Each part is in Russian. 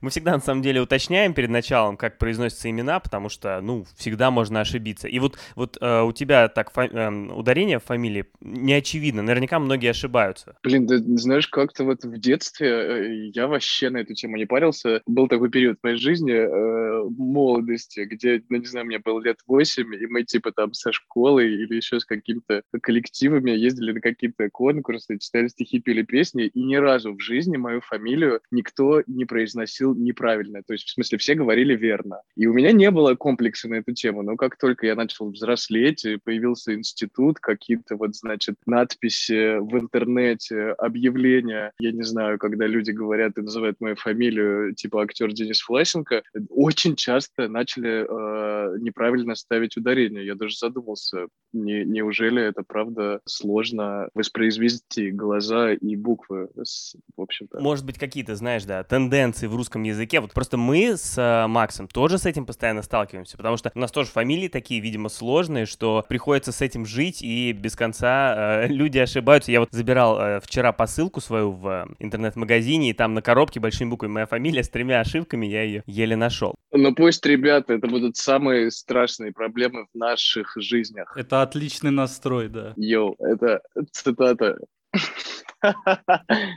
Мы всегда, на самом деле, уточняем перед началом, как произносятся имена, потому что, ну, всегда можно ошибиться. И вот, вот э, у тебя так фа- э, ударение в фамилии не очевидно. Наверняка многие ошибаются. Блин, ты знаешь, как-то вот в детстве э, я вообще на эту тему не парился. Был такой период в моей жизни, э, молодости, где, ну, не знаю, мне было лет 8, и мы типа там со школы или еще с какими-то коллективами ездили на какие-то конкурсы, читали стихи, пели песни, и ни разу в жизни мою фамилию никто не произносил неправильно. То есть, в смысле, все говорили верно. И у меня не было комплекса на эту тему, но как только я начал взрослеть, появился институт, какие-то вот, значит, надписи в интернете, объявления, я не знаю, когда люди говорят и называют мою фамилию, типа актер Денис Власенко, очень часто начали э, неправильно ставить ударение. Я даже задумался, не, неужели это правда сложно воспроизвести глаза и буквы, в общем-то. Может быть, какие-то, знаешь, да, тенденции в русском языке. Вот просто мы с э, Максом тоже с этим постоянно сталкиваемся, потому что у нас тоже фамилии такие, видимо, сложные, что приходится с этим жить, и без конца э, люди ошибаются. Я вот забирал э, вчера посылку свою в интернет-магазине, и там на коробке большими буквами моя фамилия с тремя ошибками, я ее еле нашел. Ну пусть, ребята, это будут самые страшные проблемы в наших жизнях. Это отличный настрой, да. Йоу, это цитата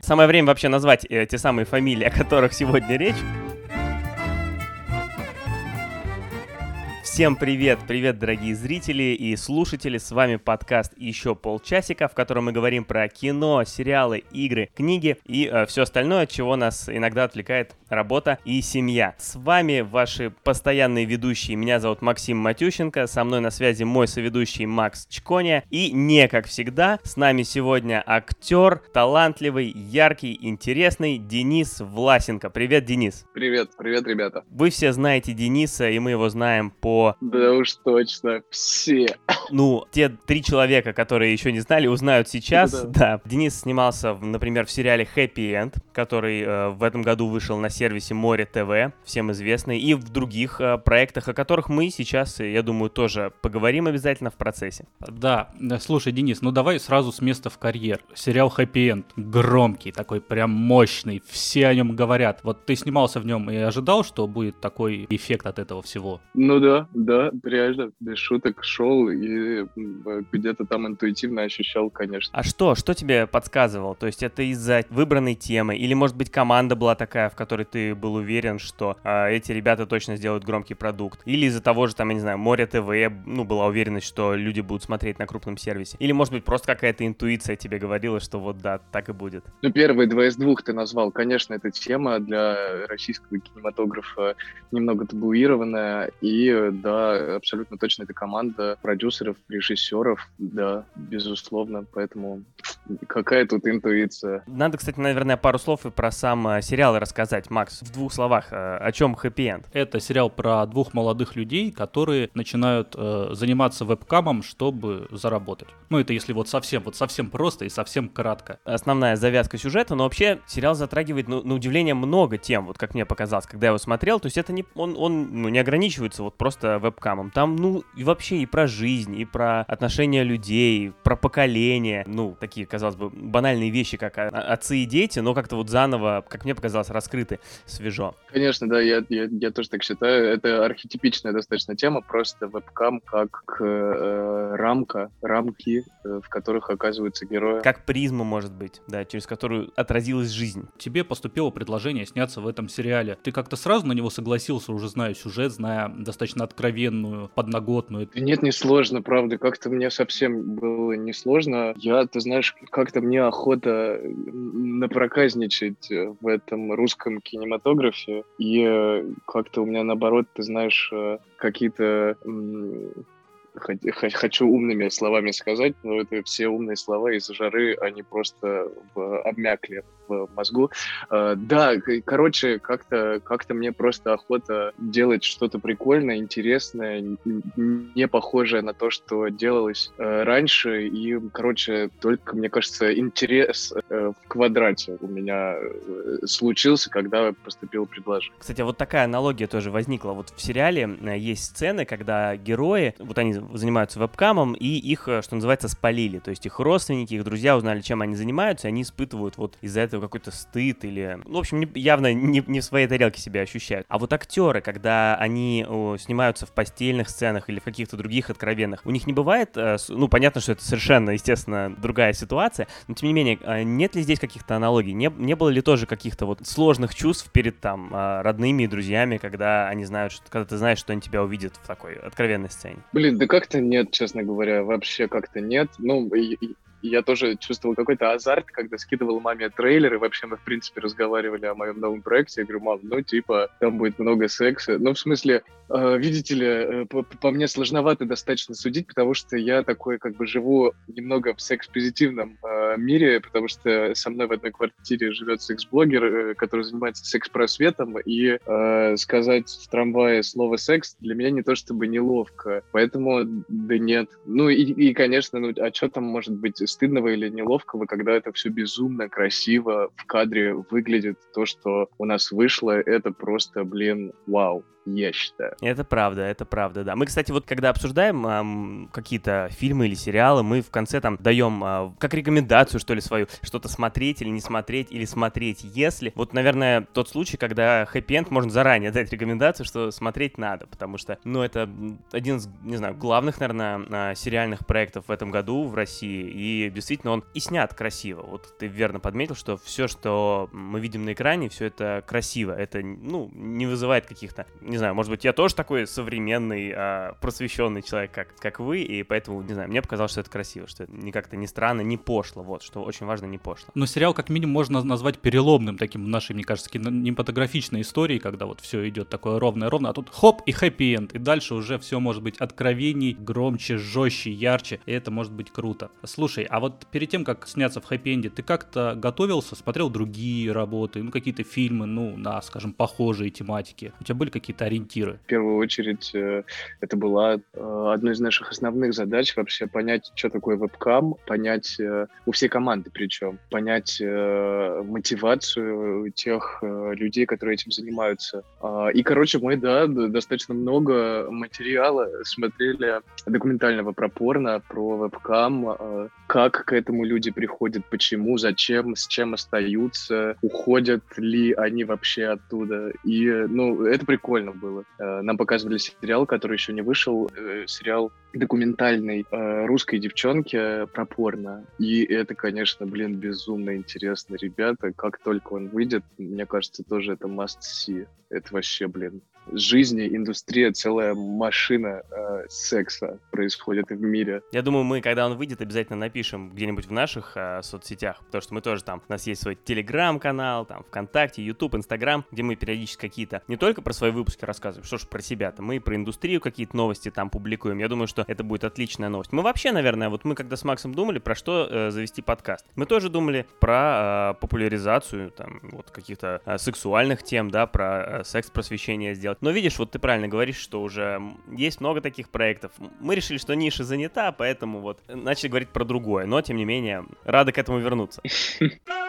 Самое время вообще назвать э, те самые фамилии, о которых сегодня речь. Всем привет, привет, дорогие зрители и слушатели. С вами подкаст «Еще полчасика», в котором мы говорим про кино, сериалы, игры, книги и э, все остальное, от чего нас иногда отвлекает работа и семья. С вами ваши постоянные ведущие. Меня зовут Максим Матющенко, со мной на связи мой соведущий Макс Чконя. И не как всегда, с нами сегодня актер, талантливый, яркий, интересный Денис Власенко. Привет, Денис. Привет, привет, ребята. Вы все знаете Дениса, и мы его знаем по... Да уж точно, все. Ну, те три человека, которые еще не знали, узнают сейчас. Да. да. Денис снимался, например, в сериале Happy End, который э, в этом году вышел на сервисе Море ТВ, всем известный, и в других э, проектах, о которых мы сейчас, я думаю, тоже поговорим обязательно в процессе. Да, слушай, Денис, ну давай сразу с места в карьер. Сериал Happy End, громкий, такой прям мощный, все о нем говорят. Вот ты снимался в нем и ожидал, что будет такой эффект от этого всего? Ну да, да, реально, без шуток шел и где-то там интуитивно ощущал, конечно. А что, что тебе подсказывал? То есть это из-за выбранной темы или, может быть, команда была такая, в которой ты был уверен, что э, эти ребята точно сделают громкий продукт. Или из-за того же, там, я не знаю, Море ТВ, ну, была уверенность, что люди будут смотреть на крупном сервисе. Или, может быть, просто какая-то интуиция тебе говорила, что вот да, так и будет. Ну, первые два из двух ты назвал. Конечно, эта тема для российского кинематографа немного табуированная. И, да, абсолютно точно это команда продюсеров, режиссеров, да, безусловно. Поэтому какая тут интуиция? Надо, кстати, наверное, пару слов и про сам э, сериал рассказать. Макс, в двух словах, э, о чем хэппи энд? Это сериал про двух молодых людей, которые начинают э, заниматься вебкамом, чтобы заработать. Ну, это если вот совсем, вот совсем просто и совсем кратко. Основная завязка сюжета, но вообще сериал затрагивает, ну, на удивление, много тем, вот как мне показалось, когда я его смотрел. То есть это не, он, он ну, не ограничивается вот просто вебкамом. Там, ну, и вообще и про жизнь, и про отношения людей, про поколение. Ну, такие, казалось бы, банальные вещи, как отцы и дети, но как-то вот заново, как мне показалось, раскрыты свежо. Конечно, да, я, я, я тоже так считаю. Это архетипичная достаточно тема, просто вебкам как э, рамка, рамки, э, в которых оказываются герои. Как призма, может быть, да, через которую отразилась жизнь. Тебе поступило предложение сняться в этом сериале. Ты как-то сразу на него согласился, уже зная сюжет, зная достаточно откровенную, подноготную? Нет, не сложно, правда. Как-то мне совсем было не сложно. Я, ты знаешь, как-то мне охота напроказничать в этом русском кинематографе, и э, как-то у меня наоборот, ты знаешь, э, какие-то хочу умными словами сказать, но это все умные слова из-за жары, они просто обмякли в мозгу. А, да, короче, как-то как мне просто охота делать что-то прикольное, интересное, не похожее на то, что делалось э, раньше. И, короче, только, мне кажется, интерес э, в квадрате у меня э, случился, когда поступил предложение. Кстати, вот такая аналогия тоже возникла. Вот в сериале есть сцены, когда герои, вот они занимаются вебкамом, и их, что называется, спалили. То есть их родственники, их друзья узнали, чем они занимаются, и они испытывают вот из-за этого это какой-то стыд или... Ну, в общем, явно не, не в своей тарелке себя ощущают. А вот актеры, когда они снимаются в постельных сценах или в каких-то других откровенных, у них не бывает... Э, ну, понятно, что это совершенно, естественно, другая ситуация, но тем не менее, э, нет ли здесь каких-то аналогий? Не, не было ли тоже каких-то вот сложных чувств перед там э, родными и друзьями, когда они знают, что, когда ты знаешь, что они тебя увидят в такой откровенной сцене? Блин, да как-то нет, честно говоря, вообще как-то нет. Ну, я тоже чувствовал какой-то азарт, когда скидывал маме трейлеры. Вообще мы, в принципе, разговаривали о моем новом проекте. Я говорю, мам, ну, типа, там будет много секса. Ну, в смысле, видите ли, э, по, по мне сложновато достаточно судить, потому что я такой, как бы, живу немного в секс-позитивном э, мире, потому что со мной в одной квартире живет секс-блогер, э, который занимается секс-просветом, и э, сказать в трамвае слово «секс» для меня не то чтобы неловко. Поэтому, да нет. Ну, и, и конечно, ну, а что там может быть стыдного или неловкого, когда это все безумно красиво в кадре выглядит. То, что у нас вышло, это просто, блин, вау я считаю. Это правда, это правда, да. Мы, кстати, вот когда обсуждаем эм, какие-то фильмы или сериалы, мы в конце там даем э, как рекомендацию, что ли, свою, что-то смотреть или не смотреть, или смотреть, если. Вот, наверное, тот случай, когда хэппи-энд можно заранее дать рекомендацию, что смотреть надо, потому что, ну, это один из, не знаю, главных, наверное, э, сериальных проектов в этом году в России, и действительно он и снят красиво. Вот ты верно подметил, что все, что мы видим на экране, все это красиво. Это, ну, не вызывает каких-то не знаю, может быть, я тоже такой современный, а, просвещенный человек, как, как вы, и поэтому, не знаю, мне показалось, что это красиво, что это как-то не странно, не пошло, вот, что очень важно, не пошло. Но сериал, как минимум, можно назвать переломным таким в нашей, мне кажется, кинематографичной истории, когда вот все идет такое ровное-ровно, а тут хоп и хэппи-энд, и дальше уже все может быть откровений, громче, жестче, ярче, и это может быть круто. Слушай, а вот перед тем, как сняться в хэппи-энде, ты как-то готовился, смотрел другие работы, ну, какие-то фильмы, ну, на, скажем, похожие тематики? У тебя были какие-то какие-то ориентиры? В первую очередь, э, это была э, одной из наших основных задач вообще понять, что такое вебкам, понять э, у всей команды причем, понять мотивацию тех людей, которые этим занимаются. А, и, короче, мы, да, достаточно много материала смотрели документального про порно, про вебкам, как к этому люди приходят, почему, зачем, с чем остаются, уходят ли они вообще оттуда. И, ну, это прикольно было. Э, нам показывали сериал, который еще не вышел, э, сериал документальной э, русской девчонки про порно. И это, конечно, блин, безумно интересно, ребята. Как только он выйдет, мне кажется, тоже это must see. Это вообще, блин, жизни, индустрия, целая машина э, секса происходит в мире. Я думаю, мы, когда он выйдет, обязательно напишем где-нибудь в наших э, соцсетях, потому что мы тоже там, у нас есть свой телеграм-канал, там, ВКонтакте, YouTube, Инстаграм, где мы периодически какие-то, не только про свои выпуски рассказываем, что ж про себя-то, мы про индустрию какие-то новости там публикуем. Я думаю, что это будет отличная новость. Мы вообще, наверное, вот мы когда с Максом думали, про что э, завести подкаст, мы тоже думали про э, популяризацию там вот каких-то э, сексуальных тем, да, про э, секс-просвещение сделать делать. Но видишь, вот ты правильно говоришь, что уже есть много таких проектов. Мы решили, что ниша занята, поэтому вот начали говорить про другое. Но, тем не менее, рады к этому вернуться.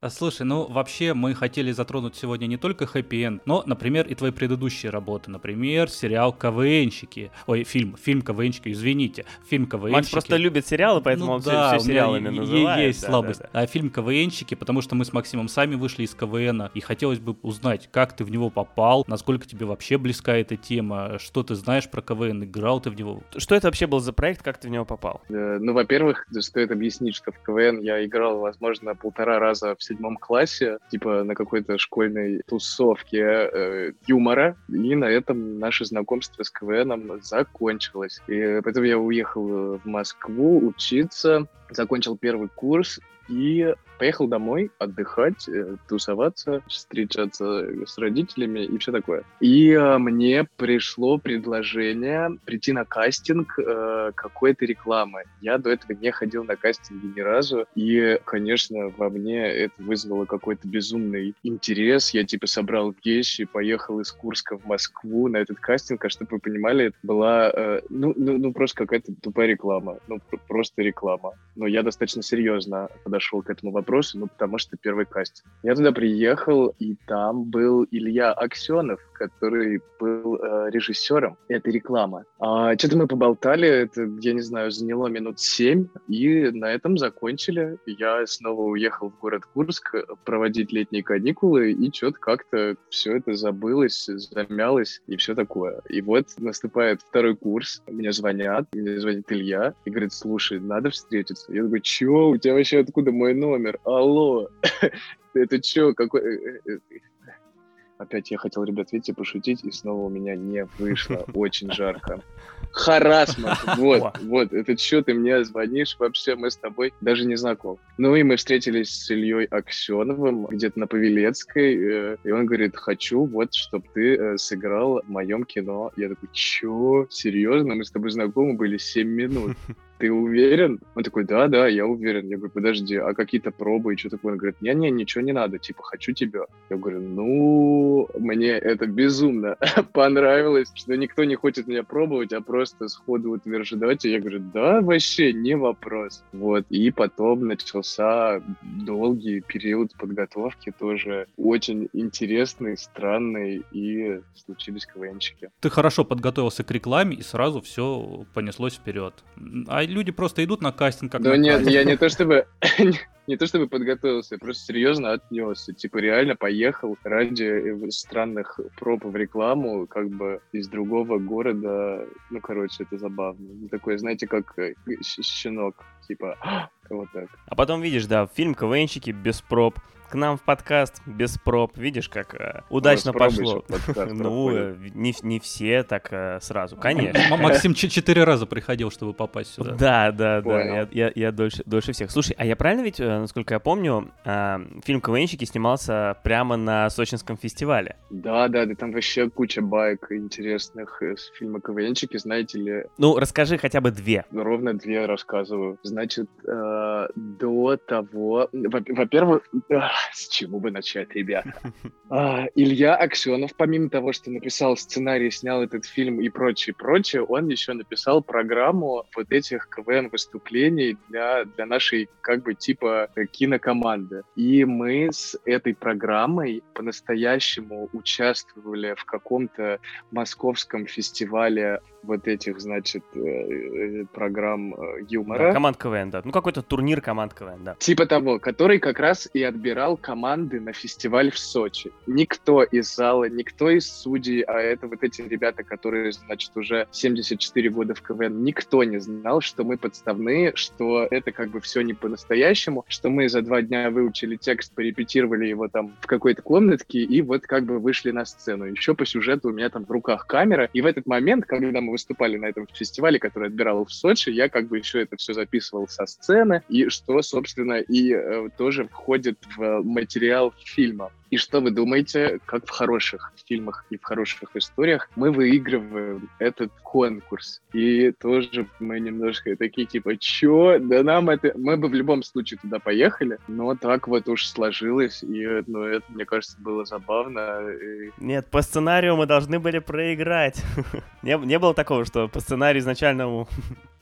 А, слушай, ну вообще мы хотели затронуть сегодня не только хэппи-энд, но, например, и твои предыдущие работы. Например, сериал «КВНщики». Ой, фильм, фильм «КВНщики», извините. Фильм «КВНщики». Макс просто любит сериалы, поэтому ну, он да, все, все сериалами называет. есть да, слабость. Да, да. А фильм «КВНщики», потому что мы с Максимом сами вышли из КВНа, и хотелось бы узнать, как ты в него попал, насколько тебе вообще близка эта тема, что ты знаешь про КВН, играл ты в него. Что это вообще был за проект, как ты в него попал? Э, ну, во-первых, стоит объяснить, что в КВН я играл, возможно, полтора раза в седьмом классе, типа на какой-то школьной тусовке э, юмора, и на этом наше знакомство с КВНом закончилось. И поэтому я уехал в Москву учиться, закончил первый курс, и поехал домой отдыхать, э, тусоваться, встречаться с родителями и все такое. И э, мне пришло предложение прийти на кастинг э, какой-то рекламы. Я до этого не ходил на кастинги ни разу, и, конечно, во мне это вызвало какой-то безумный интерес. Я типа собрал вещи, поехал из Курска в Москву на этот кастинг, а чтобы вы понимали, это была, ну, ну, ну, просто какая-то тупая реклама, ну, просто реклама. но я достаточно серьезно подошел к этому вопросу, ну, потому что первый кастинг. Я туда приехал, и там был Илья Аксенов, который был э, режиссером этой рекламы. А, что-то мы поболтали, это, я не знаю, заняло минут семь, и на этом закончили. Я снова уехал в город Курск проводить летние каникулы, и что-то как-то все это забылось, замялось, и все такое. И вот наступает второй курс, мне звонят, мне звонит Илья, и говорит, слушай, надо встретиться. Я такой, чё, у тебя вообще откуда мой номер? Алло, это чё, какой... Э, э, э, Опять я хотел, ребят, видите, пошутить, и снова у меня не вышло. Очень жарко. Харасмент. Вот, вот. Это что ты мне звонишь? Вообще мы с тобой даже не знакомы. Ну и мы встретились с Ильей Аксеновым где-то на Павелецкой, и он говорит, хочу вот, чтобы ты сыграл в моем кино. Я такой, чё? Серьезно? Мы с тобой знакомы были 7 минут ты уверен? Он такой, да, да, я уверен. Я говорю, подожди, а какие-то пробы и что такое? Он говорит, не-не, ничего не надо, типа, хочу тебя. Я говорю, ну, мне это безумно понравилось, что никто не хочет меня пробовать, а просто сходу утверждать. И я говорю, да, вообще, не вопрос. Вот, и потом начался долгий период подготовки, тоже очень интересный, странный, и случились КВНчики. Ты хорошо подготовился к рекламе, и сразу все понеслось вперед. А люди просто идут на кастинг как Да нет, кастинг. я не то чтобы не то чтобы подготовился, я просто серьезно отнесся. Типа реально поехал ради странных проб в рекламу, как бы из другого города. Ну, короче, это забавно. Ну, Такое, знаете, как э, щенок. Типа, вот так. А потом видишь, да, фильм КВНщики без проб. К нам в подкаст без проб. Видишь, как э, удачно У вас пробы пошло. Ну, не, не все так э, сразу, конечно. Максим четыре раза приходил, чтобы попасть сюда. Да, да, да, я, я, я дольше, дольше всех. Слушай, а я правильно ведь, э, насколько я помню, э, фильм КВНщики снимался прямо на Сочинском фестивале? Да, да, да, там вообще куча байк интересных с фильма КВНчики, знаете ли, Ну, расскажи хотя бы две. ровно две рассказываю. Значит, э, до того... во- Во-первых, с чего бы начать, ребята? А, Илья Аксенов, помимо того, что написал сценарий, снял этот фильм и прочее, прочее, он еще написал программу вот этих КВН-выступлений для, для нашей, как бы, типа кинокоманды. И мы с этой программой по-настоящему участвовали в каком-то московском фестивале вот этих, значит, э, э, программ э, юмора. Да, команд КВН, да. Ну, какой-то турнир команд КВН, да. Типа того, который как раз и отбирал команды на фестиваль в Сочи. Никто из зала, никто из судей, а это вот эти ребята, которые, значит, уже 74 года в КВН, никто не знал, что мы подставные, что это как бы все не по-настоящему, что мы за два дня выучили текст, порепетировали его там в какой-то комнатке и вот как бы вышли на сцену. Еще по сюжету у меня там в руках камера, и в этот момент, когда мы выступали на этом фестивале, который отбирал в Сочи, я как бы еще это все записывал со сцены, и что, собственно, и э, тоже входит в материал фильма. И что вы думаете, как в хороших фильмах и в хороших историях мы выигрываем этот конкурс? И тоже мы немножко такие типа, чё? Да нам это... Мы бы в любом случае туда поехали, но так вот уж сложилось, и ну, это, мне кажется, было забавно. И Нет, по сценарию мы должны были проиграть. не, не было такого, что по сценарию изначальному...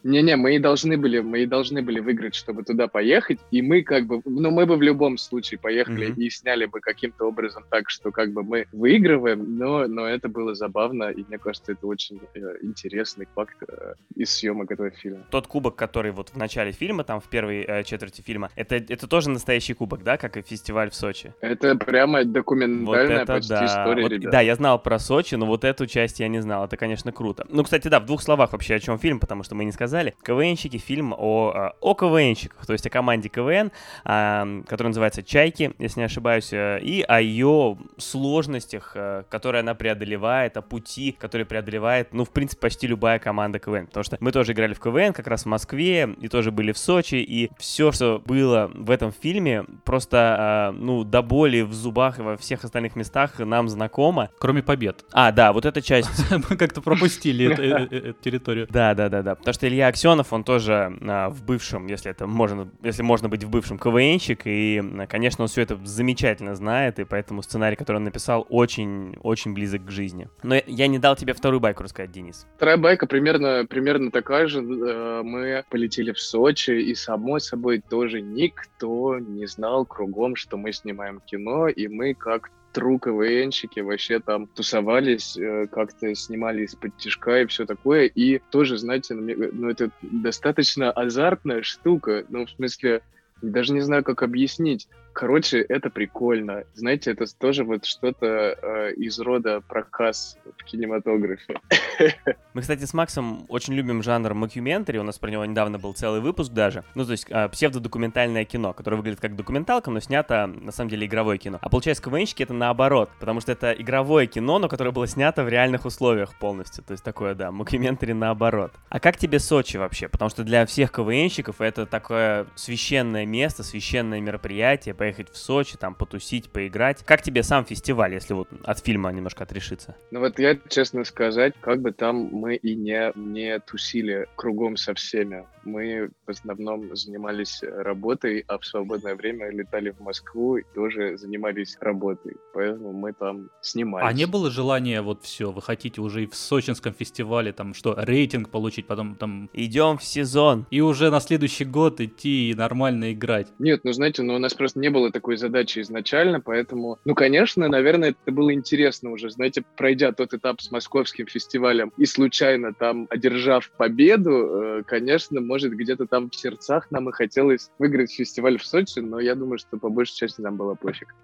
Не-не, мы и должны были, мы и должны были выиграть, чтобы туда поехать, и мы как бы, ну мы бы в любом случае поехали Мгм. и сняли бы каким-то образом так, что как бы мы выигрываем, но, но это было забавно, и мне кажется, это очень э, интересный факт э, из съемок этого фильма. Тот кубок, который вот в начале фильма, там в первой э, четверти фильма, это, это тоже настоящий кубок, да, как и фестиваль в Сочи? Это прямо Вот документальная это почти да. история, Вот, ребят. да, я знал про Сочи, но вот эту часть я не знал. Это, конечно, круто. Ну, кстати, да, в двух словах вообще о чем фильм, потому что мы не сказали. КВНщики, фильм о, о КВНщиках, то есть о команде КВН, которая называется «Чайки», если не ошибаюсь, э, и о ее сложностях, э, которые она преодолевает, о пути, который преодолевает, ну, в принципе, почти любая команда КВН. Потому что мы тоже играли в КВН как раз в Москве, и тоже были в Сочи, и все, что было в этом фильме, просто, а, ну, до боли в зубах и во всех остальных местах нам знакомо. Кроме побед. А, да, вот эта часть Мы как-то пропустили эту- э- э- территорию. да, да, да, да. Потому что Илья Илья Аксенов, он тоже а, в бывшем, если это можно, если можно быть в бывшем КВНщик, и, конечно, он все это замечательно знает, и поэтому сценарий, который он написал, очень-очень близок к жизни. Но я не дал тебе вторую байку рассказать, Денис. Вторая байка примерно, примерно такая же. Э, мы полетели в Сочи, и, само собой, тоже никто не знал кругом, что мы снимаем кино, и мы как тру КВНщики вообще там тусовались, э, как-то снимали из-под тяжка и все такое. И тоже, знаете, ну, ну это достаточно азартная штука. Ну, в смысле, даже не знаю, как объяснить. Короче, это прикольно. Знаете, это тоже вот что-то э, из рода проказ в кинематографе. Мы, кстати, с Максом очень любим жанр мокюментари. У нас про него недавно был целый выпуск даже. Ну, то есть э, псевдодокументальное кино, которое выглядит как документалка, но снято, на самом деле, игровое кино. А получается, КВНщики — это наоборот, потому что это игровое кино, но которое было снято в реальных условиях полностью. То есть такое, да, мокюментари наоборот. А как тебе Сочи вообще? Потому что для всех КВНщиков это такое священное место, священное мероприятие, поехать в Сочи, там потусить, поиграть. Как тебе сам фестиваль, если вот от фильма немножко отрешиться? Ну вот я, честно сказать, как бы там мы и не, не тусили кругом со всеми. Мы в основном занимались работой, а в свободное время летали в Москву и тоже занимались работой. Поэтому мы там снимались. А не было желания вот все, вы хотите уже и в сочинском фестивале там что, рейтинг получить, потом там... Идем в сезон. И уже на следующий год идти и нормально играть. Нет, ну знаете, ну у нас просто не было такой задачи изначально, поэтому, ну, конечно, наверное, это было интересно уже, знаете, пройдя тот этап с московским фестивалем и случайно там одержав победу, э, конечно, может, где-то там в сердцах нам и хотелось выиграть фестиваль в Сочи, но я думаю, что по большей части нам было пофиг.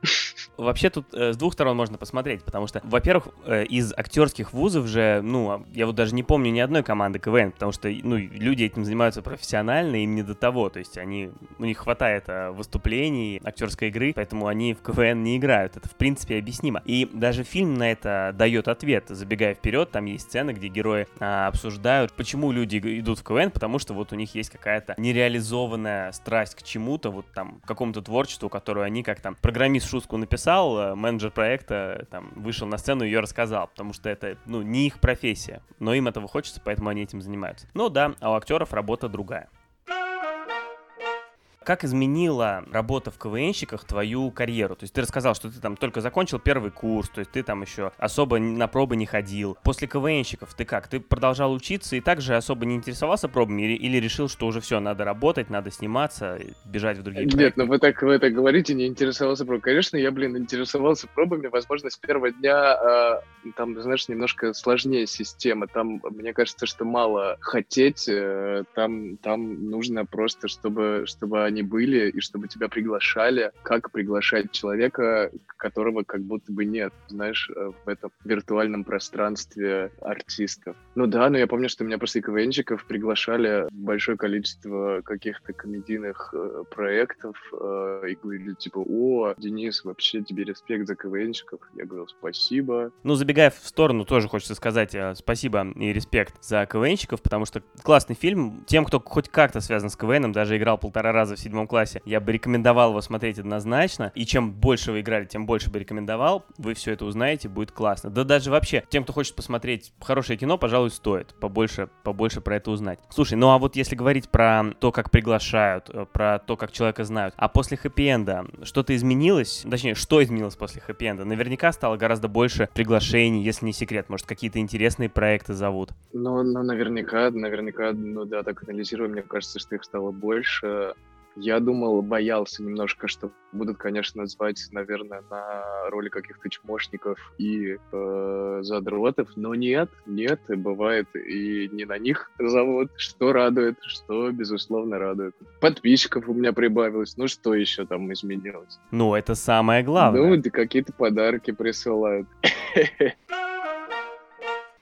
Вообще тут э, с двух сторон можно посмотреть, потому что, во-первых, э, из актерских вузов же, ну, а, я вот даже не помню ни одной команды КВН, потому что, ну, люди этим занимаются профессионально, им не до того, то есть они, у них хватает э, выступлений, актерской игры, поэтому они в КВН не играют, это в принципе объяснимо. И даже фильм на это дает ответ, забегая вперед, там есть сцены, где герои а, обсуждают, почему люди идут в КВН, потому что вот у них есть какая-то нереализованная страсть к чему-то, вот там, к какому-то творчеству, которую они как там, программист шутку написал, э, менеджер проекта там вышел на сцену и ее рассказал, потому что это, ну, не их профессия, но им этого хочется, поэтому они этим занимаются. Ну да, а у актеров работа другая. Как изменила работа в КВНщиках твою карьеру? То есть ты рассказал, что ты там только закончил первый курс, то есть ты там еще особо на пробы не ходил. После КВНщиков ты как? Ты продолжал учиться и также особо не интересовался пробами или, или решил, что уже все, надо работать, надо сниматься, бежать в другие Нет, проекты? ну вы так, вы так говорите, не интересовался пробами. Конечно, я, блин, интересовался пробами, возможно, с первого дня э, там, знаешь, немножко сложнее система. Там, мне кажется, что мало хотеть, э, там, там нужно просто, чтобы, чтобы они были, и чтобы тебя приглашали, как приглашать человека, которого как будто бы нет, знаешь, э, в этом виртуальном пространстве артистов. Ну да, но я помню, что меня после КВНчиков приглашали большое количество каких-то комедийных э, проектов э, и говорили типа, о, Денис, вообще тебе респект за КВНчиков. Я говорил, спасибо. Ну, забегая в сторону, тоже хочется сказать э, спасибо и респект за КВНщиков, потому что классный фильм. Тем, кто хоть как-то связан с КВНом, даже играл полтора раза седьмом классе, я бы рекомендовал его смотреть однозначно. И чем больше вы играли, тем больше бы рекомендовал. Вы все это узнаете, будет классно. Да даже вообще, тем, кто хочет посмотреть хорошее кино, пожалуй, стоит побольше, побольше про это узнать. Слушай, ну а вот если говорить про то, как приглашают, э, про то, как человека знают, а после хэппи-энда что-то изменилось? Точнее, что изменилось после хэппи-энда? Наверняка стало гораздо больше приглашений, если не секрет. Может, какие-то интересные проекты зовут? Ну, ну наверняка, наверняка, ну да, так анализируя, мне кажется, что их стало больше. Я думал, боялся немножко, что будут, конечно, звать, наверное, на роли каких-то чмошников и э, задротов, но нет, нет, бывает и не на них зовут, что радует, что, безусловно, радует. Подписчиков у меня прибавилось, ну что еще там изменилось? Ну, это самое главное. Ну, какие-то подарки присылают.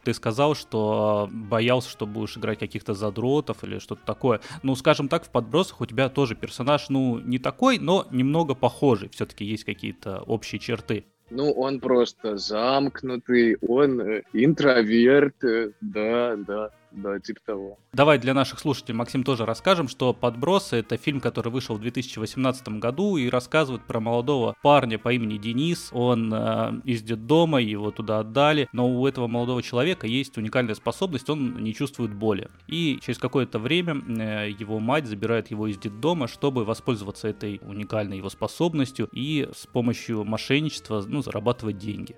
Ты сказал, что боялся, что будешь играть каких-то задротов или что-то такое. Ну, скажем так, в подбросах у тебя тоже персонаж, ну, не такой, но немного похожий. Все-таки есть какие-то общие черты. Ну, он просто замкнутый, он э, интроверт, э, да, да. Да, типа того. Давай для наших слушателей, Максим, тоже расскажем, что «Подбросы» — это фильм, который вышел в 2018 году и рассказывает про молодого парня по имени Денис. Он э, из детдома, его туда отдали, но у этого молодого человека есть уникальная способность, он не чувствует боли. И через какое-то время э, его мать забирает его из детдома, чтобы воспользоваться этой уникальной его способностью и с помощью мошенничества ну, зарабатывать деньги.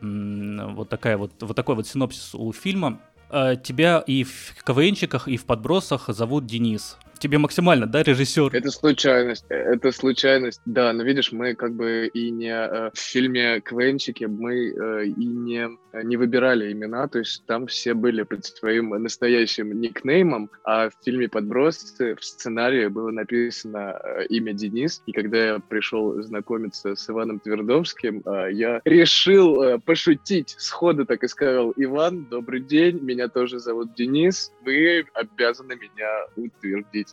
Вот, такая вот, вот такой вот синопсис у фильма. Э, тебя и в КВНчиках, и в подбросах зовут Денис тебе максимально, да, режиссер? Это случайность, это случайность, да, но видишь, мы как бы и не э, в фильме «Квенчики» мы э, и не, не выбирали имена, то есть там все были под своим настоящим никнеймом, а в фильме «Подбросцы» в сценарии было написано э, имя Денис, и когда я пришел знакомиться с Иваном Твердовским, э, я решил э, пошутить сходу, так и сказал, Иван, добрый день, меня тоже зовут Денис, вы обязаны меня утвердить.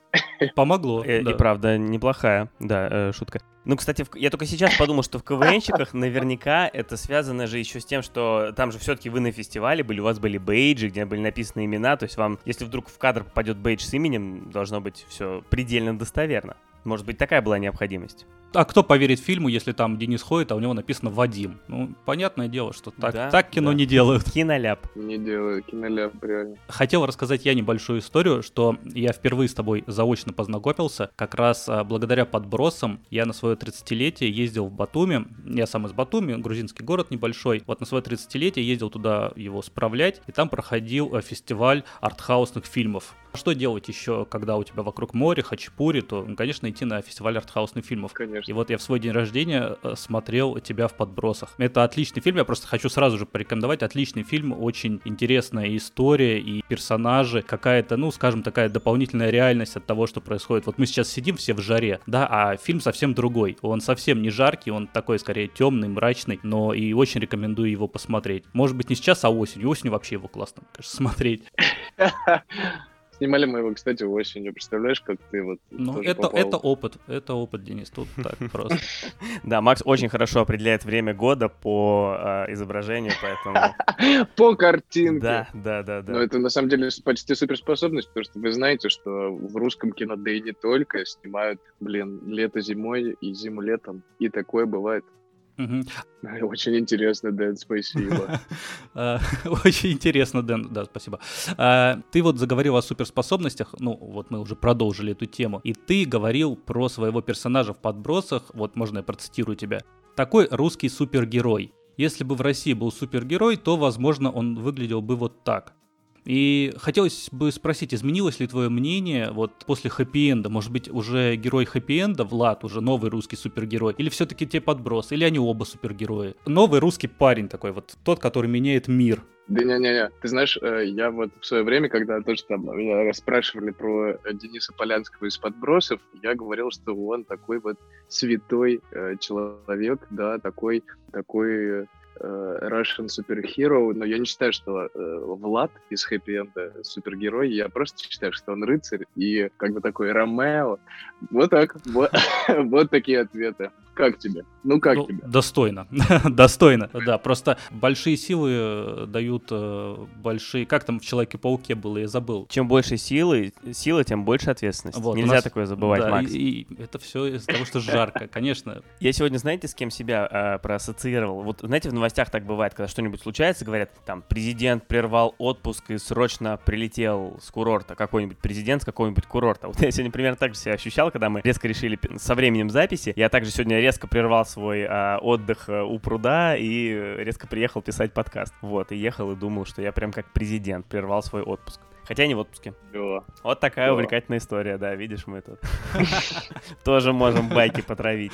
Помогло. Э, и правда, неплохая, да, э, шутка. Ну, кстати, я только сейчас подумал, что в КВНщиках наверняка это связано же еще с тем, что там же все-таки вы на фестивале были, у вас были бейджи, где были написаны имена, то есть вам, если вдруг в кадр попадет бейдж с именем, должно быть все предельно достоверно. Может быть, такая была необходимость. А кто поверит фильму, если там Денис ходит, а у него написано Вадим? Ну, понятное дело, что так, да, так кино да. не делают. Киноляп. Не делают, киноляп, реально. Хотел рассказать я небольшую историю, что я впервые с тобой заочно познакомился. Как раз а, благодаря подбросам я на свое 30-летие ездил в Батуми. Я сам из Батуми, грузинский город небольшой. Вот на свое 30-летие ездил туда его справлять, и там проходил а, фестиваль артхаусных фильмов. Что делать еще, когда у тебя вокруг море, хачапури, то, конечно, идти на фестиваль артхаусных фильмов. Конечно. И вот я в свой день рождения э, смотрел тебя в подбросах. Это отличный фильм, я просто хочу сразу же порекомендовать. Отличный фильм, очень интересная история и персонажи, какая-то, ну, скажем, такая дополнительная реальность от того, что происходит. Вот мы сейчас сидим все в жаре, да, а фильм совсем другой. Он совсем не жаркий, он такой скорее темный, мрачный, но и очень рекомендую его посмотреть. Может быть, не сейчас, а осенью. Осенью вообще его классно, конечно, смотреть. Снимали мы его, кстати, осенью. Представляешь, как ты вот Ну, это, попал. это опыт. Это опыт, Денис. Тут так просто. Да, Макс очень хорошо определяет время года по э, изображению, поэтому... По картинке. Да, да, да, да. Но это на самом деле почти суперспособность, потому что вы знаете, что в русском кино, да и не только, снимают, блин, лето зимой и зиму летом. И такое бывает. Очень интересно, Дэн, спасибо. А, очень интересно, Дэн, да, спасибо. А, ты вот заговорил о суперспособностях, ну вот мы уже продолжили эту тему, и ты говорил про своего персонажа в подбросах, вот можно я процитирую тебя. Такой русский супергерой. Если бы в России был супергерой, то, возможно, он выглядел бы вот так. И хотелось бы спросить, изменилось ли твое мнение вот после хэппи-энда? Может быть, уже герой хэппи-энда, Влад, уже новый русский супергерой? Или все-таки те подброс? Или они оба супергерои? Новый русский парень такой вот, тот, который меняет мир. Да не-не-не, ты знаешь, э, я вот в свое время, когда тоже там меня расспрашивали про э, Дениса Полянского из «Подбросов», я говорил, что он такой вот святой э, человек, да, такой, такой Э, Russian Superhero, но я не считаю, что э, Влад из Happy End супергерой, я просто считаю, что он рыцарь и как бы такой Ромео. Вот так, вот такие ответы. Как тебе? Ну как ну, тебе? Достойно, достойно, да. Просто большие силы э, дают э, большие... Как там в Человеке-пауке было, я забыл. Чем больше силы, силы, тем больше ответственности. Вот, Нельзя нас... такое забывать, да, Макс. И, и это все из-за того, что жарко, конечно. Я сегодня, знаете, с кем себя э, проассоциировал? Вот, знаете, в новостях так бывает, когда что-нибудь случается, говорят, там, президент прервал отпуск и срочно прилетел с курорта, какой-нибудь президент с какого-нибудь курорта. Вот я сегодня примерно так же себя ощущал, когда мы резко решили со временем записи. Я также сегодня резко прервал свой а, отдых а, у пруда и резко приехал писать подкаст. Вот, и ехал и думал, что я прям как президент прервал свой отпуск. Хотя не в отпуске. Да. Вот такая да. увлекательная история, да, видишь, мы тут тоже можем байки потравить.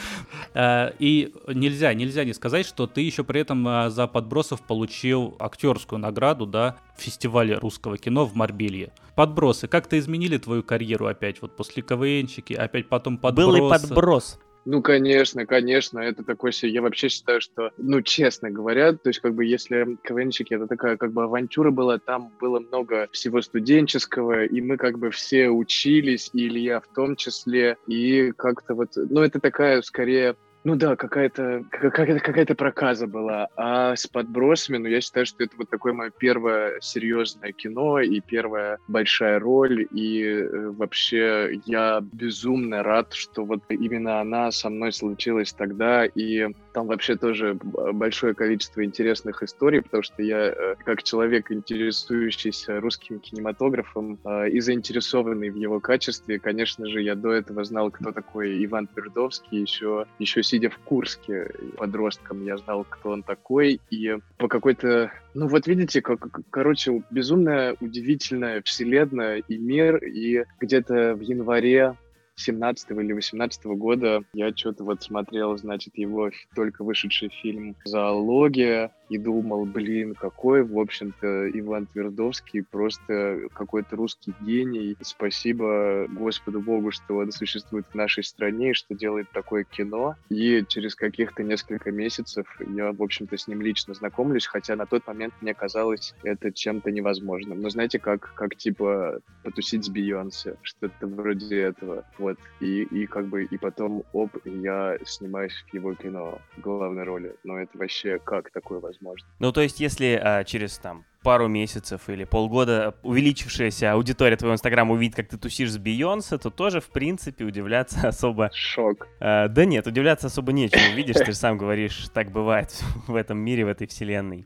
А, и нельзя, нельзя не сказать, что ты еще при этом а, за подбросов получил актерскую награду, да, в фестивале русского кино в Марбелье. Подбросы, как-то изменили твою карьеру опять, вот после КВНчики, опять потом подбросы. Был и подброс. Ну, конечно, конечно, это такой себе, я вообще считаю, что, ну, честно говоря, то есть, как бы, если КВНчики, это такая, как бы, авантюра была, там было много всего студенческого, и мы, как бы, все учились, и Илья в том числе, и как-то вот, ну, это такая, скорее, Ну да, какая-то какая-то какая-то проказа была. А с подбросами, ну я считаю, что это вот такое мое первое серьезное кино и первая большая роль. И э, вообще я безумно рад, что вот именно она со мной случилась тогда. И там вообще тоже большое количество интересных историй, потому что я, э, как человек, интересующийся русским кинематографом э, и заинтересованный в его качестве, конечно же, я до этого знал, кто такой Иван Твердовский, еще, еще сидя в Курске подростком, я знал, кто он такой, и по какой-то ну вот видите, как, короче, безумная, удивительная вселенная и мир, и где-то в январе 17 или 18 года я что-то вот смотрел, значит, его только вышедший фильм «Зоология», и думал, блин, какой, в общем-то, Иван Твердовский просто какой-то русский гений. Спасибо Господу Богу, что он существует в нашей стране и что делает такое кино. И через каких-то несколько месяцев я, в общем-то, с ним лично знакомлюсь, хотя на тот момент мне казалось это чем-то невозможным. Но знаете, как, как типа потусить с Бейонсе, что-то вроде этого. Вот. И, и как бы, и потом, оп, я снимаюсь в его кино главной роли. Но это вообще как такое возможно? Возможно. Ну, то есть, если а, через там пару месяцев или полгода увеличившаяся аудитория твоего инстаграма увидит, как ты тусишь с Бейонсе, то тоже, в принципе, удивляться особо... Шок. А, да нет, удивляться особо нечему. Видишь, ты же сам говоришь, так бывает в этом мире, в этой вселенной.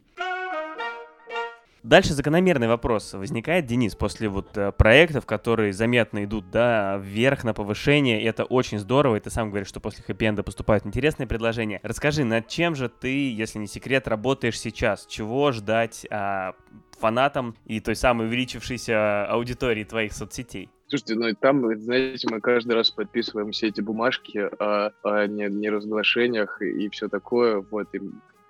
Дальше закономерный вопрос возникает, Денис, после вот э, проектов, которые заметно идут, да, вверх на повышение, и это очень здорово, и ты сам говоришь, что после хэппи поступают интересные предложения. Расскажи, над чем же ты, если не секрет, работаешь сейчас? Чего ждать а, фанатам и той самой увеличившейся аудитории твоих соцсетей? Слушайте, ну там, знаете, мы каждый раз подписываем все эти бумажки о, о неразглашениях и, и все такое, вот, и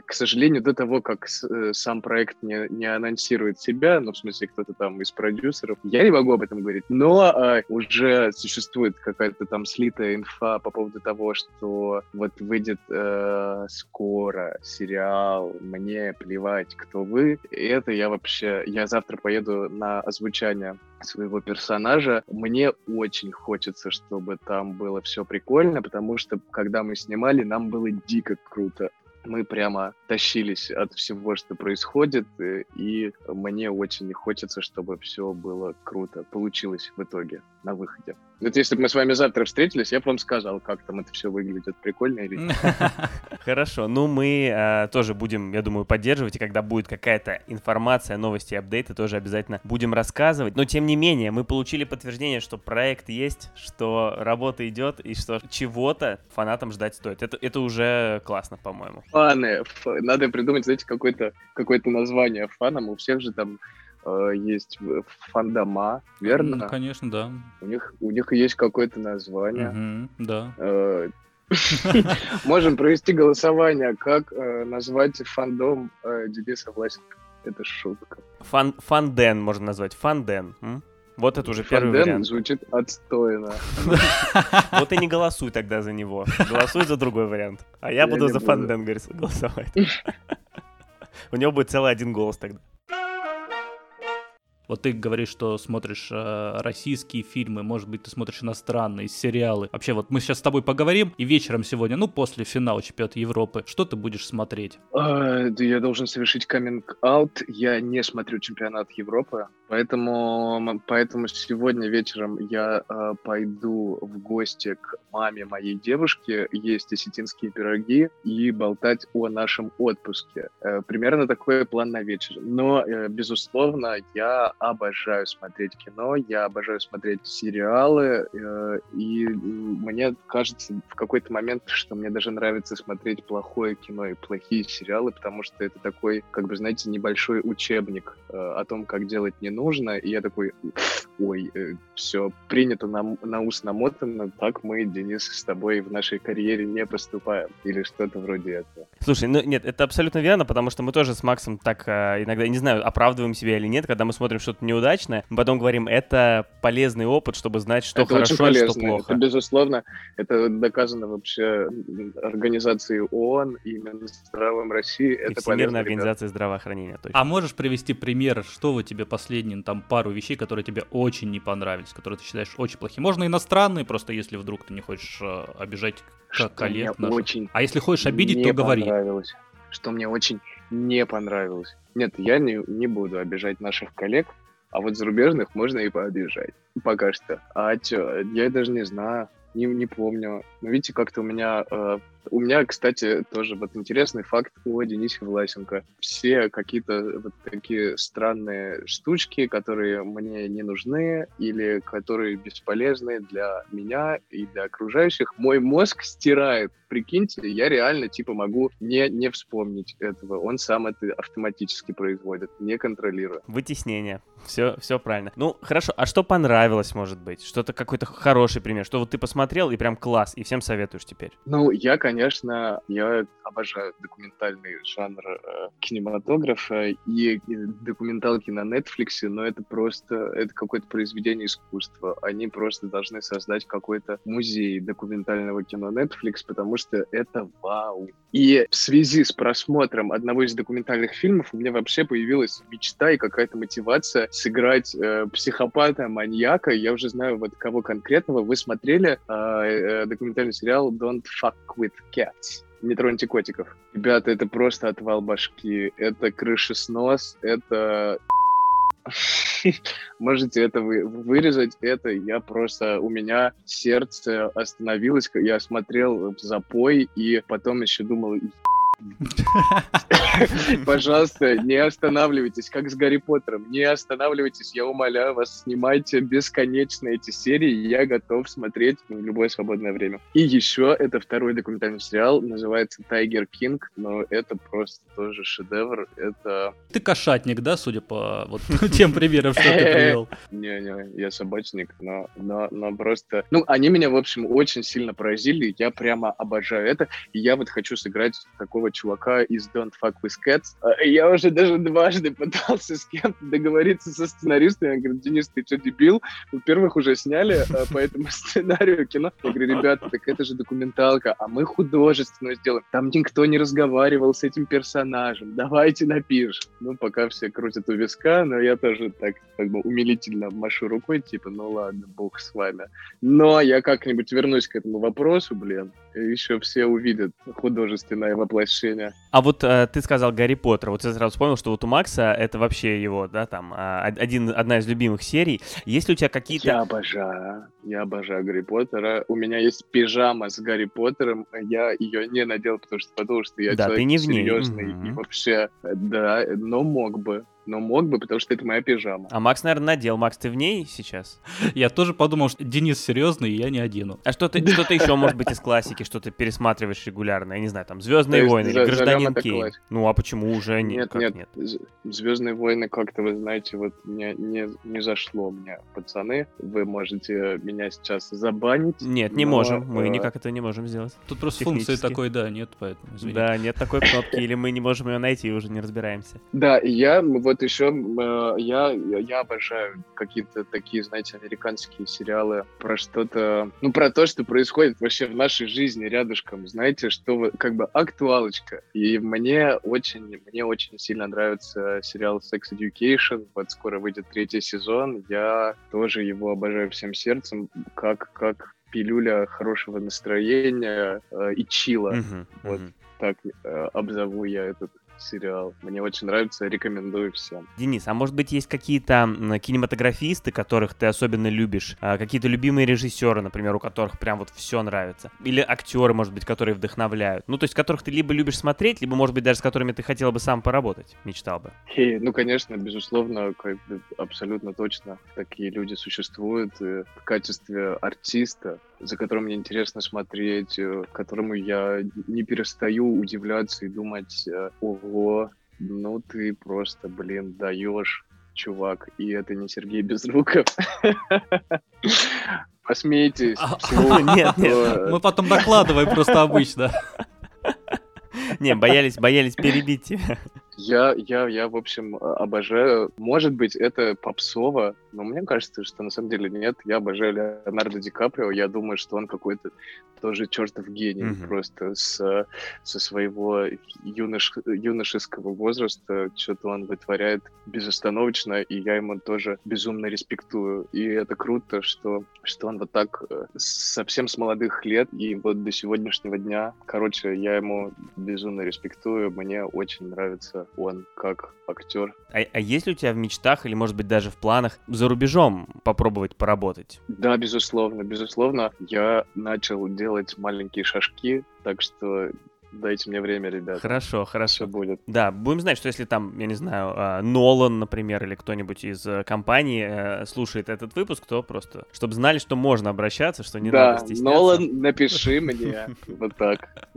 к сожалению, до того, как э, сам проект не, не анонсирует себя, ну, в смысле, кто-то там из продюсеров, я не могу об этом говорить, но э, уже существует какая-то там слитая инфа по поводу того, что вот выйдет э, скоро сериал «Мне плевать, кто вы». И это я вообще... Я завтра поеду на озвучание своего персонажа. Мне очень хочется, чтобы там было все прикольно, потому что когда мы снимали, нам было дико круто мы прямо тащились от всего, что происходит, э, и мне очень хочется, чтобы все было круто, получилось в итоге на выходе. Вот если бы мы с вами завтра встретились, я бы вам сказал, как там это все выглядит, прикольно или нет. Хорошо, ну мы э, тоже будем, я думаю, поддерживать, и когда будет какая-то информация, новости, апдейты, тоже обязательно будем рассказывать. Но тем не менее, мы получили подтверждение, что проект есть, что работа идет, и что чего-то фанатам ждать стоит. Это, это уже классно, по-моему. Фаны. Надо придумать, знаете, какое-то какое название фанам. У всех же там э, есть фандома, верно? Ну, конечно, да. У них, у них есть какое-то название. Угу, да. Э, можем провести голосование, как э, назвать фандом э, Дениса Власенко. Это шутка. Фан, фанден можно назвать. Фанден. Вот это уже первый Фанден вариант. звучит отстойно. Вот и не голосуй тогда за него. Голосуй за другой вариант. А я буду за Фанден голосовать. У него будет целый один голос тогда. Вот ты говоришь, что смотришь э, российские фильмы, может быть, ты смотришь иностранные сериалы. Вообще, вот мы сейчас с тобой поговорим, и вечером сегодня, ну, после финала чемпионата Европы, что ты будешь смотреть? А, да я должен совершить каминг-аут. Я не смотрю чемпионат Европы. Поэтому, поэтому сегодня вечером я э, пойду в гости к маме моей девушки, есть осетинские пироги и болтать о нашем отпуске. Э, примерно такой план на вечер. Но, э, безусловно, я обожаю смотреть кино, я обожаю смотреть сериалы, э, и мне кажется в какой-то момент, что мне даже нравится смотреть плохое кино и плохие сериалы, потому что это такой, как бы, знаете, небольшой учебник э, о том, как делать не нужно, и я такой, ой, э, все, принято на, на ус намотано, так мы, Денис, с тобой в нашей карьере не поступаем, или что-то вроде этого. Слушай, ну нет, это абсолютно верно, потому что мы тоже с Максом так э, иногда, не знаю, оправдываем себя или нет, когда мы смотрим что-то неудачное, мы потом говорим, это полезный опыт, чтобы знать, что это хорошо и что плохо. Это, безусловно, это доказано вообще организацией ООН и Минздравом России. И это Всемирная организация здравоохранения, точно. А можешь привести пример, что вы тебе последние там пару вещей, которые тебе очень не понравились, которые ты считаешь очень плохие. Можно иностранные, просто если вдруг ты не хочешь э, обижать Что коллег наших. очень А если хочешь обидеть, не то говори. Что мне очень не понравилось. Нет, я не, не буду обижать наших коллег, а вот зарубежных можно и пообижать. Пока что. А чё, я даже не знаю, не, не помню. Но видите, как-то у меня... э, у меня, кстати, тоже вот интересный факт о Денисе Власенко. Все какие-то вот такие странные штучки, которые мне не нужны или которые бесполезны для меня и для окружающих, мой мозг стирает. Прикиньте, я реально типа могу не, не вспомнить этого. Он сам это автоматически производит, не контролируя. Вытеснение. Все, все правильно. Ну, хорошо. А что понравилось, может быть? Что-то какой-то хороший пример, что вот ты посмотрел и прям класс, и всем советуешь теперь. Ну, я, конечно, я обожаю документальный жанр э, кинематографа и, и документалки на Netflix, но это просто, это какое-то произведение искусства. Они просто должны создать какой-то музей документального кино Netflix, потому что это вау. И в связи с просмотром одного из документальных фильмов у меня вообще появилась мечта и какая-то мотивация сыграть э, психопата, маньяка. Я уже знаю вот кого конкретного. Вы смотрели э, э, документальный сериал Don't Fuck with Cats? Не троньте котиков. Ребята, это просто отвал башки. Это крышеснос, это... Можете это вы, вырезать, это я просто... У меня сердце остановилось, я смотрел запой, и потом еще думал, Пожалуйста, не останавливайтесь, как с Гарри Поттером. Не останавливайтесь, я умоляю вас, снимайте бесконечно эти серии, я готов смотреть в любое свободное время. И еще это второй документальный сериал, называется Тайгер Кинг, но это просто тоже шедевр. Это... Ты кошатник, да, судя по вот тем примерам, что ты привел? Не-не, я собачник, но, но, но просто... Ну, они меня, в общем, очень сильно поразили, я прямо обожаю это, и я вот хочу сыграть такого чувака из Don't Fuck With Cats. А, Я уже даже дважды пытался с кем-то договориться со сценаристом. Я говорю, Денис, ты что, дебил? Во-первых, уже сняли а, по этому сценарию кино. Я говорю, ребята, так это же документалка, а мы художественную сделаем. Там никто не разговаривал с этим персонажем. Давайте напишем. Ну, пока все крутят у виска, но я тоже так как бы умилительно машу рукой, типа, ну ладно, бог с вами. Но я как-нибудь вернусь к этому вопросу, блин. Еще все увидят художественное воплощение. А вот э, ты сказал Гарри Поттер. Вот я сразу вспомнил, что вот у Макса это вообще его, да, там, а, один, одна из любимых серий. Есть ли у тебя какие-то... Я обожаю, я обожаю Гарри Поттера. У меня есть пижама с Гарри Поттером. Я ее не надел, потому что подумал, что я Да, ты человек не в ней. серьезный. И вообще, да, но мог бы. Но мог бы, потому что это моя пижама. А Макс, наверное, надел. Макс, ты в ней сейчас? Я тоже подумал, что Денис серьезный, и я не одену. А что-то что еще, может быть, из классики, что ты пересматриваешь регулярно? Я не знаю, там, Звездные войны или Гражданин Кейн. Ну, а почему уже не, Нет, как нет, Звездные войны как-то, вы знаете, вот не, не, не зашло мне, пацаны. Вы можете меня сейчас забанить. Нет, не можем. Мы э, никак это не можем сделать. Тут просто функции такой, да, нет, поэтому. Да, нет такой кнопки, или мы не можем ее найти и уже не разбираемся. Да, я м, вот еще э, я, я обожаю какие-то такие, знаете, американские сериалы про что-то, ну про то, что происходит вообще в нашей жизни рядышком, знаете, что вы- как бы актуалочка. И мне очень, мне очень сильно нравится сериал Sex Education. Вот скоро выйдет третий сезон. Я тоже его обожаю всем сердцем, как как пилюля хорошего настроения э, и чила. Мгм, Вот. мгм. Так э, обзову я этот сериал. Мне очень нравится, рекомендую всем. Денис, а может быть есть какие-то кинематографисты, которых ты особенно любишь? А, Какие-то любимые режиссеры, например, у которых прям вот все нравится? Или актеры, может быть, которые вдохновляют? Ну, то есть, которых ты либо любишь смотреть, либо, может быть, даже с которыми ты хотел бы сам поработать, мечтал бы. И, ну, конечно, безусловно, как бы абсолютно точно такие люди существуют э, в качестве артиста, за которым мне интересно смотреть, э, которому я не перестаю удивляться и думать, э, ого, ну ты просто, блин, даешь, чувак, и это не Сергей Безруков. Посмейтесь. А, Нет, нет. Мы потом докладываем просто обычно. Не, боялись, боялись перебить тебя. Я, я, я, в общем, обожаю. Может быть, это попсово, но мне кажется, что на самом деле нет. Я обожаю Леонардо Ди Каприо. Я думаю, что он какой-то тоже чертов гений. Mm-hmm. Просто с, со своего юнош, юношеского возраста что-то он вытворяет безостановочно, и я ему тоже безумно респектую. И это круто, что, что он вот так э, совсем с молодых лет и вот до сегодняшнего дня. Короче, я ему безумно респектую. Мне очень нравится он как актер. А, а есть ли у тебя в мечтах или, может быть, даже в планах за рубежом попробовать поработать? Да, безусловно, безусловно. Я начал делать маленькие шажки, так что Дайте мне время, ребята. Хорошо, хорошо. Все будет. Да, будем знать, что если там, я не знаю, а, Нолан, например, или кто-нибудь из э, компании э, слушает этот выпуск, то просто, чтобы знали, что можно обращаться, что не да, надо стесняться. Нолан, напиши мне. Вот так.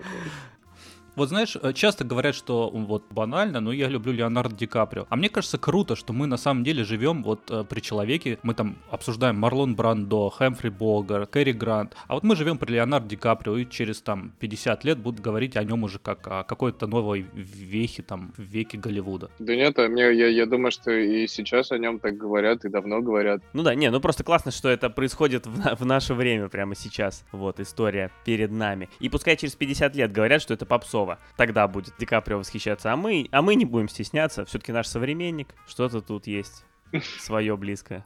Вот знаешь, э, часто говорят, что вот банально, но я люблю Леонардо Ди Каприо. А мне кажется круто, что мы на самом деле живем вот э, при человеке, мы там обсуждаем Марлон Брандо, Хэмфри Богар, Кэрри Грант, а вот мы живем при Леонардо Ди Каприо и через там 50 лет будут говорить о нем уже как о какой-то новой вехе там, в веке Голливуда. Да нет, а мне, я, я думаю, что и сейчас о нем так говорят, и давно говорят. Ну да, не, ну просто классно, что это происходит в, в наше время прямо сейчас. Вот история перед нами. И пускай через 50 лет говорят, что это попсо Кузнецова. Тогда будет Ди Каприо восхищаться, а мы, а мы не будем стесняться. Все-таки наш современник, что-то тут есть свое близкое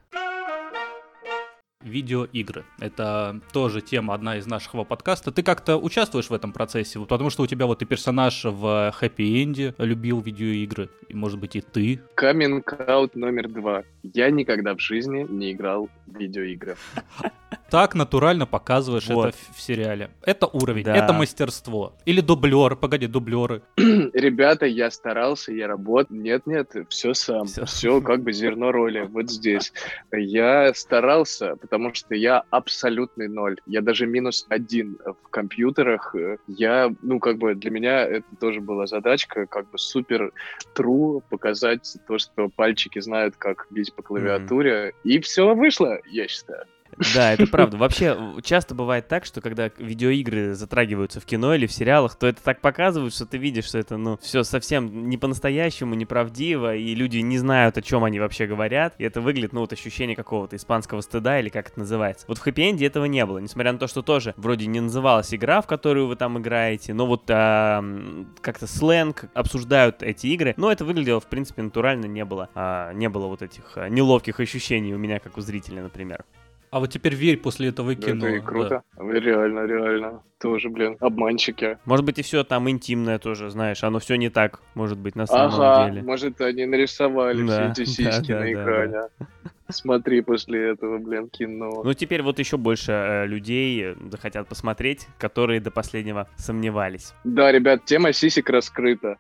видеоигры. Это тоже тема одна из нашего подкаста. Ты как-то участвуешь в этом процессе? Потому что у тебя вот и персонаж в хэппи-энде любил видеоигры, и может быть и ты. Каминг-аут номер два. Я никогда в жизни не играл в видеоигры. Так натурально показываешь вот. это в сериале. Это уровень, да. это мастерство. Или дублер, погоди, дублеры. Ребята, я старался, я работал. Нет-нет, все сам. Все. все как бы зерно роли вот здесь. Я старался, потому что я абсолютный ноль. Я даже минус один в компьютерах. Я, ну, как бы для меня это тоже была задачка, как бы супер true показать то, что пальчики знают, как бить по клавиатуре. Mm-hmm. И все вышло, я считаю. Да, это правда. Вообще, часто бывает так, что когда видеоигры затрагиваются в кино или в сериалах, то это так показывают, что ты видишь, что это, ну, все совсем не по-настоящему, неправдиво, и люди не знают, о чем они вообще говорят, и это выглядит, ну, вот ощущение какого-то испанского стыда, или как это называется. Вот в хэппи-энде этого не было, несмотря на то, что тоже вроде не называлась игра, в которую вы там играете, но вот а, как-то сленг обсуждают эти игры, но это выглядело, в принципе, натурально, не было, а, не было вот этих а, неловких ощущений у меня, как у зрителя, например. А вот теперь верь после этого кино. Это и круто. Да. Реально, реально. Тоже, блин, обманщики. Может быть, и все там интимное тоже, знаешь, оно все не так, может быть, на самом ага, деле. может, они нарисовали да, все эти сиськи да, да, на экране. Да, да. Смотри после этого, блин, кино. Ну, теперь вот еще больше э, людей захотят посмотреть, которые до последнего сомневались. Да, ребят, тема сисек раскрыта.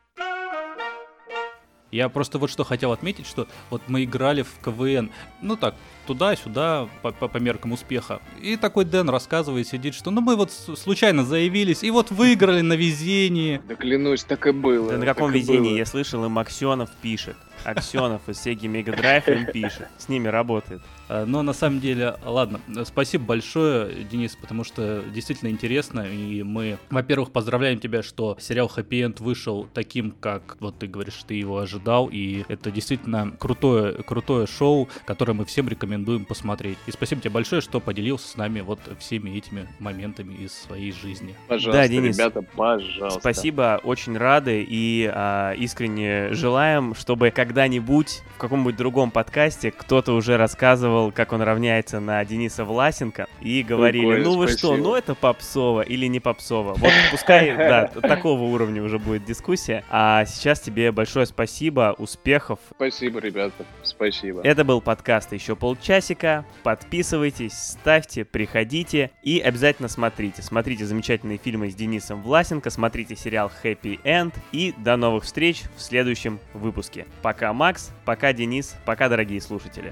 Я просто вот что хотел отметить, что вот мы играли в КВН, ну так, туда-сюда по, по, по меркам успеха. И такой Дэн рассказывает, сидит, что ну мы вот случайно заявились и вот выиграли на везении. Да клянусь, так и было. Да на каком везении? Я слышал, и Максенов пишет. Аксенов из Sega Mega Drive им пишет. С ними работает. Э, но на самом деле, ладно, спасибо большое, Денис, потому что действительно интересно, и мы, во-первых, поздравляем тебя, что сериал Happy End вышел таким, как вот ты говоришь, ты его ожидал, и это действительно крутое, крутое шоу, которое мы всем рекомендуем посмотреть. И спасибо тебе большое, что поделился с нами вот всеми этими моментами из своей жизни. Пожалуйста, да, Денис, ребята, пожалуйста. Спасибо, очень рады и а, искренне желаем, чтобы когда-нибудь в каком-нибудь другом подкасте кто-то уже рассказывал как он равняется на Дениса Власенко, и говорили, Прикольно, ну вы спасибо. что, ну это попсово или не попсово. Вот пускай, да, такого уровня уже будет дискуссия. А сейчас тебе большое спасибо, успехов. Спасибо, ребята, спасибо. Это был подкаст «Еще полчасика». Подписывайтесь, ставьте, приходите и обязательно смотрите. Смотрите замечательные фильмы с Денисом Власенко, смотрите сериал «Happy End» и до новых встреч в следующем выпуске. Пока, Макс, пока, Денис, пока, дорогие слушатели.